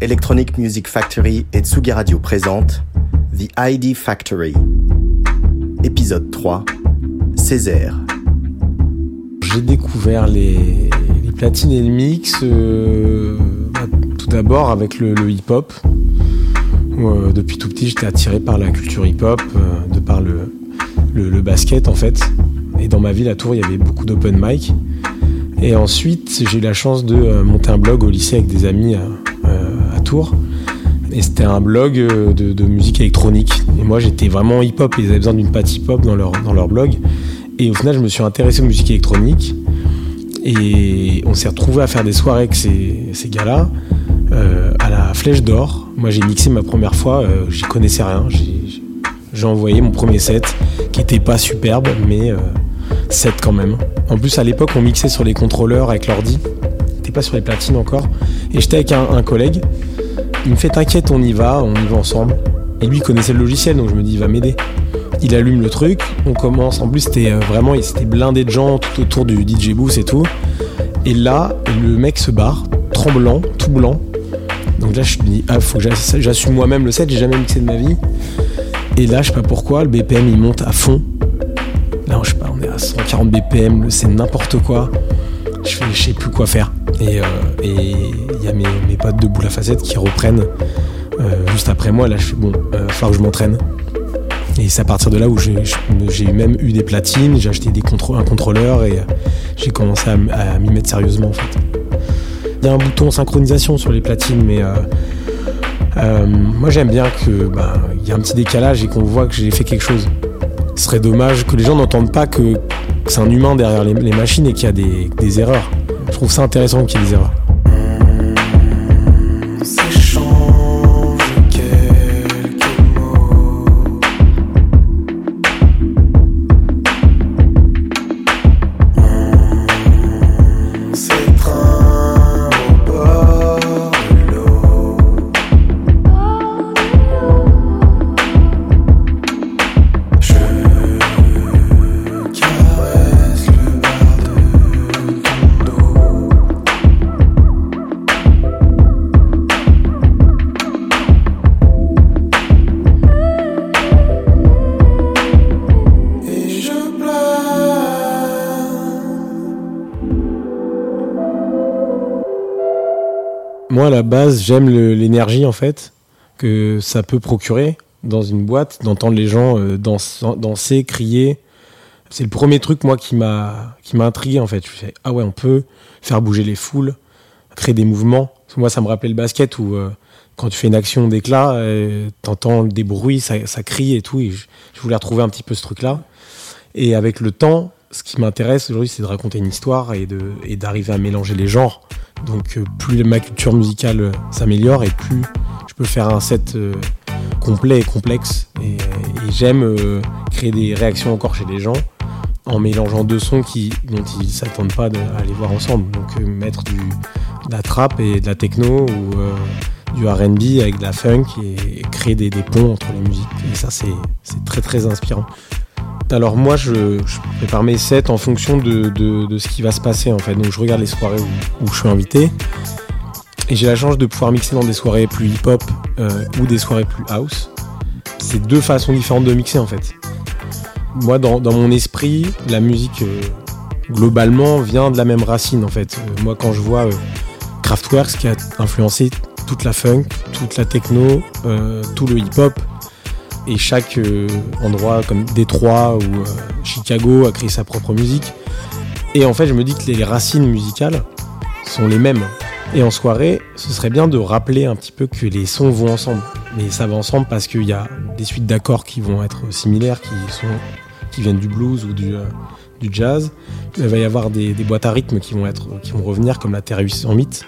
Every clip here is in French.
Electronic Music Factory et Tsugi Radio présente The ID Factory. Épisode 3. Césaire. J'ai découvert les, platines et le mix euh, bah, tout d'abord avec le, hip-hop. Depuis tout petit, j'étais attiré par la culture hip-hop, euh, de par le, le, basket en fait. Et dans ma ville à Tours, il y avait beaucoup d'open mic. Et ensuite, j'ai eu la chance de euh, monter un blog au lycée avec des amis Et c'était un blog euh, de, musique électronique. Et moi, j'étais vraiment hip-hop. Ils avaient besoin d'une patte hip-hop dans leur, dans leur blog. Et au final, je me suis intéressé aux musiques électroniques. Et on s'est retrouvé à faire des soirées avec ces, ces gars-là euh, à la Flèche d'Or. Moi, j'ai mixé ma première fois. j'y connaissais rien. J'ai envoyé mon premier set qui était pas superbe, mais 7 quand même. En plus, à l'époque, on mixait sur les contrôleurs avec l'ordi. T'es pas sur les platines encore. Et j'étais avec un, collègue. Il me fait T'inquiète, on y va, on y va ensemble. Et lui, il connaissait le logiciel, donc je me dis Il va m'aider. Il allume le truc, on commence. En plus, c'était euh, vraiment, il s'était blindé de gens tout autour du DJ booth et tout. Et là, le mec se barre, tremblant, tout blanc. Donc là, je me dis, ah, faut que j'assume moi-même le set, j'ai jamais mixé de ma vie. Et là, je sais pas pourquoi, le BPM il monte à fond. Là, je sais pas, on est à 140 BPM, c'est n'importe quoi. Je, fais, je sais plus quoi faire. Et euh, y a mes, potes de boule à facettes qui reprennent euh, juste après moi. Là, je fais bon, euh, faut que je m'entraîne. Et c'est à partir de là où j'ai même eu des platines, j'ai acheté des un contrôleur et j'ai commencé à, m'y mettre sérieusement en fait. Il y a un bouton synchronisation sur les platines, mais moi j'aime bien qu'il bah, y a un petit décalage et qu'on voit que j'ai fait quelque chose. Ce serait dommage que les gens n'entendent pas que c'est un humain derrière les, machines et qu'il y a des, des erreurs. Je trouve ça intéressant qu'il y ait des erreurs. Moi, à la base, j'aime l'énergie, en fait, que ça peut procurer dans une boîte, d'entendre les gens euh, danser, crier. C'est le premier truc, moi, qui m'a intrigué, en fait. Je fais, ah ouais, on peut faire bouger les foules, créer des mouvements. Moi, ça me rappelait le basket où, euh, quand tu fais une action d'éclat, euh, t'entends des bruits, ça, crie et tout. je, voulais retrouver un petit peu ce truc-là. Et avec le temps, ce qui m'intéresse aujourd'hui, c'est de raconter une histoire et d'arriver à mélanger les genres. Donc euh, plus ma culture musicale euh, s'améliore et plus je peux faire un set euh, complet et complexe. Et, j'aime créer des réactions encore chez les gens en mélangeant deux sons qui, dont ils s'attendent pas à aller voir ensemble. Donc mettre de la trap et de la techno ou du RB avec de la funk et, créer des, des, ponts entre les musiques. Et ça, c'est très très inspirant. Alors moi, je, prépare mes sets en fonction de, ce qui va se passer en fait. Donc je regarde les soirées où, je suis invité. Et j'ai la chance de pouvoir mixer dans des soirées plus hip-hop euh, ou des soirées plus house. C'est deux façons différentes de mixer en fait. Moi, dans, mon esprit, la musique euh, globalement vient de la même racine en fait. Euh, moi, quand je vois Kraftwerk qui a influencé toute la funk, toute la techno, tout le hip-hop, et chaque euh, endroit comme Détroit ou euh, Chicago a créé sa propre musique. Et en fait, je me dis que les racines musicales sont les mêmes. Et en soirée, ce serait bien de rappeler un petit peu que les sons vont ensemble. Mais ça va ensemble parce qu'il y a des suites d'accords qui vont être similaires, qui, viennent du blues ou du, euh, du jazz. Il va y avoir des, boîtes à rythme qui vont, être, revenir, comme la Terre 808,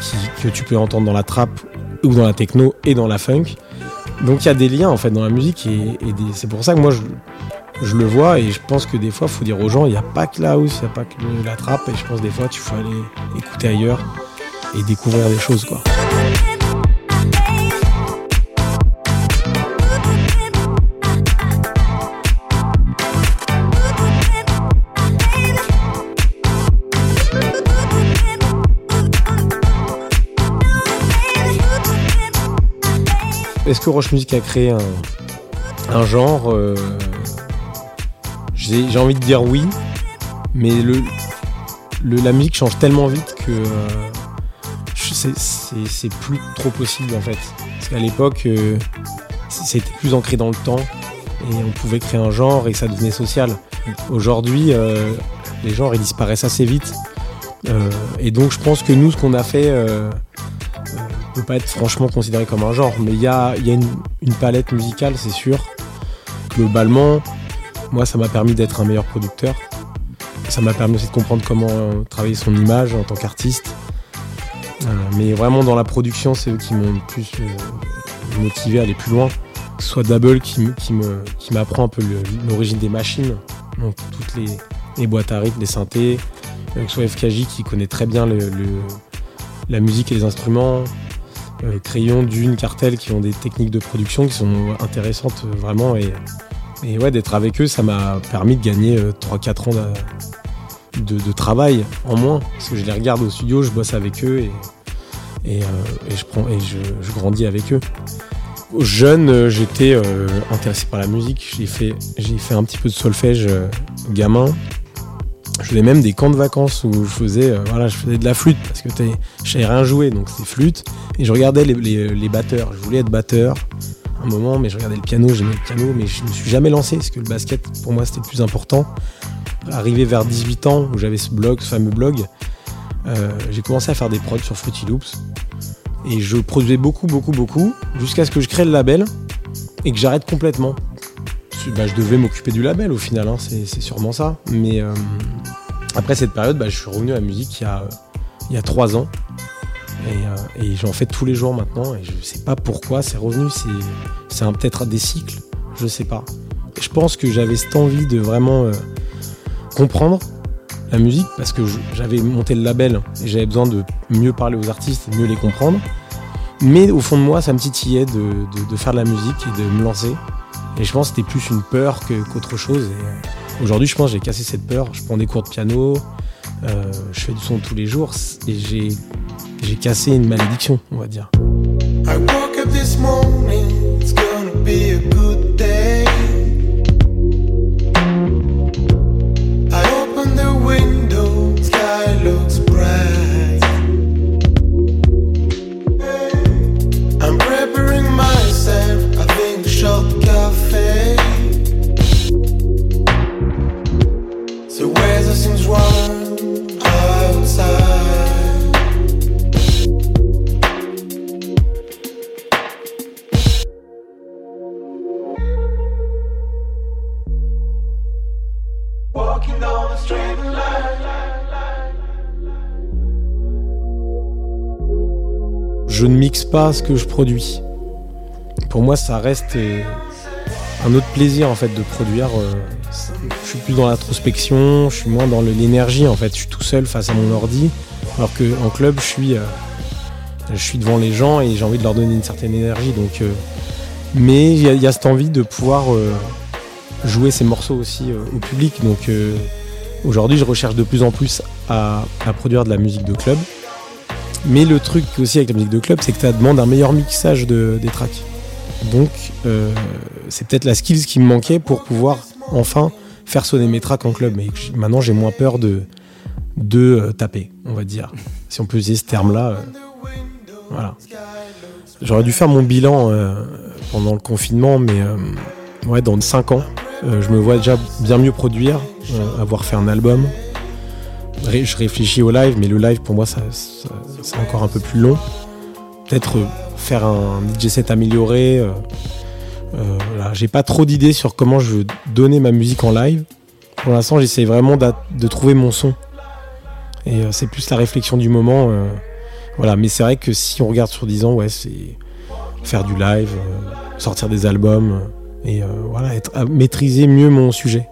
qui, que tu peux entendre dans la trap ou dans la techno et dans la funk. Donc il y a des liens en fait dans la musique et, c'est pour ça que moi je, le vois et je pense que des fois il faut dire aux gens il n'y a pas que la house, il n'y a pas que la trappe et je pense des fois tu faut aller écouter ailleurs et découvrir des choses quoi. Est-ce que Roche Music a créé un, genre J'ai envie de dire oui, mais la musique change tellement vite que c'est plus trop possible en fait. Parce qu'à l'époque, c'était plus ancré dans le temps et on pouvait créer un genre et ça devenait social. Aujourd'hui, les genres disparaissent assez vite. Euh, et donc je pense que nous, ce qu'on a fait euh, euh, peut pas être franchement considéré comme un genre, mais il y a, une, palette musicale, c'est sûr. Globalement, moi, ça m'a permis d'être un meilleur producteur. Ça m'a permis aussi de comprendre comment travailler son image en tant qu'artiste. mais vraiment, dans la production, c'est eux qui m'ont le plus motivé à aller plus loin. Soit Double qui, m'apprend un peu l'origine des machines, donc toutes les, boîtes à rythme, les synthés, ce soit FKJ qui connaît très bien la musique et les instruments, euh, Crayon, Dune, Cartel qui ont des techniques de production qui sont intéressantes euh, vraiment et, ouais d'être avec eux ça m'a permis de gagner 3-4 euh, ans de, travail en moins parce que je les regarde au studio, je bosse avec eux et, et, je, grandis avec eux. Jeune, j'étais intéressé par la musique. J'ai fait, j'ai fait un petit peu de solfège gamin. Je faisais même des camps de vacances où je faisais, euh, de la flûte parce que je savais rien jouer, donc c'était flûte. Et je regardais les, batteurs. Je voulais être batteur un moment, mais je regardais le piano, j'aimais le piano, mais je ne me suis jamais lancé parce que le basket, pour moi, c'était le plus important. Arrivé vers 18 ans, où j'avais ce blog, ce fameux blog, euh, j'ai commencé à faire des prods sur Fruity Loops. Et je produisais beaucoup, beaucoup, beaucoup, jusqu'à ce que je crée le label et que j'arrête complètement. Bah, je devais m'occuper du label au final, hein, c'est sûrement ça. Mais euh, après cette période, bah, je suis revenu à la musique il y a, a trois ans. Et, euh, j'en fais tous les jours maintenant. Et je sais pas pourquoi c'est revenu. C'est peut-être des cycles. Je sais pas. je pense que j'avais cette envie de vraiment euh, comprendre la musique parce que j'avais monté le label et j'avais besoin de mieux parler aux artistes et mieux les comprendre. Mais au fond de moi, ça me titillait de faire de la musique et de me lancer. Et je pense que c'était plus une peur qu'autre chose. Euh, aujourd'hui, je pense que j'ai cassé cette peur. Je prends des cours de piano, euh, je fais du son tous les jours et j'ai, j'ai cassé une malédiction, on va dire. Je ne mixe pas ce que je produis. Pour moi, ça reste euh, un autre plaisir en fait de produire. Euh, je suis plus dans l'introspection, je suis moins dans l'énergie en fait. Je suis tout seul face à mon ordi, alors que en club, je suis, euh, je suis devant les gens et j'ai envie de leur donner une certaine énergie. Donc, mais il y, a cette envie de pouvoir jouer ces morceaux aussi au public. Donc aujourd'hui, je recherche de plus en plus à produire de la musique de club. Mais le truc aussi avec la musique de club, c'est que ça demande un meilleur mixage de, des tracks. Donc, euh, c'est peut-être la skills qui me manquait pour pouvoir enfin faire sonner mes tracks en club. Mais maintenant, j'ai moins peur de, de euh, taper, on va dire. Si on peut utiliser ce terme-là. Euh, voilà. J'aurais dû faire mon bilan pendant le confinement, mais ouais, dans 5 ans, je me vois déjà bien mieux produire, avoir fait un album, je réfléchis au live, mais le live pour moi, c'est encore un peu plus long. Peut-être euh, faire un DJ set amélioré. Euh, euh, J'ai pas trop d'idées sur comment je veux donner ma musique en live. Pour l'instant, j'essaie vraiment de trouver mon son. Et c'est plus la réflexion du moment. voilà, mais c'est vrai que si on regarde sur 10 ans, ouais, c'est faire du live, sortir des albums et voilà, être, maîtriser mieux mon sujet.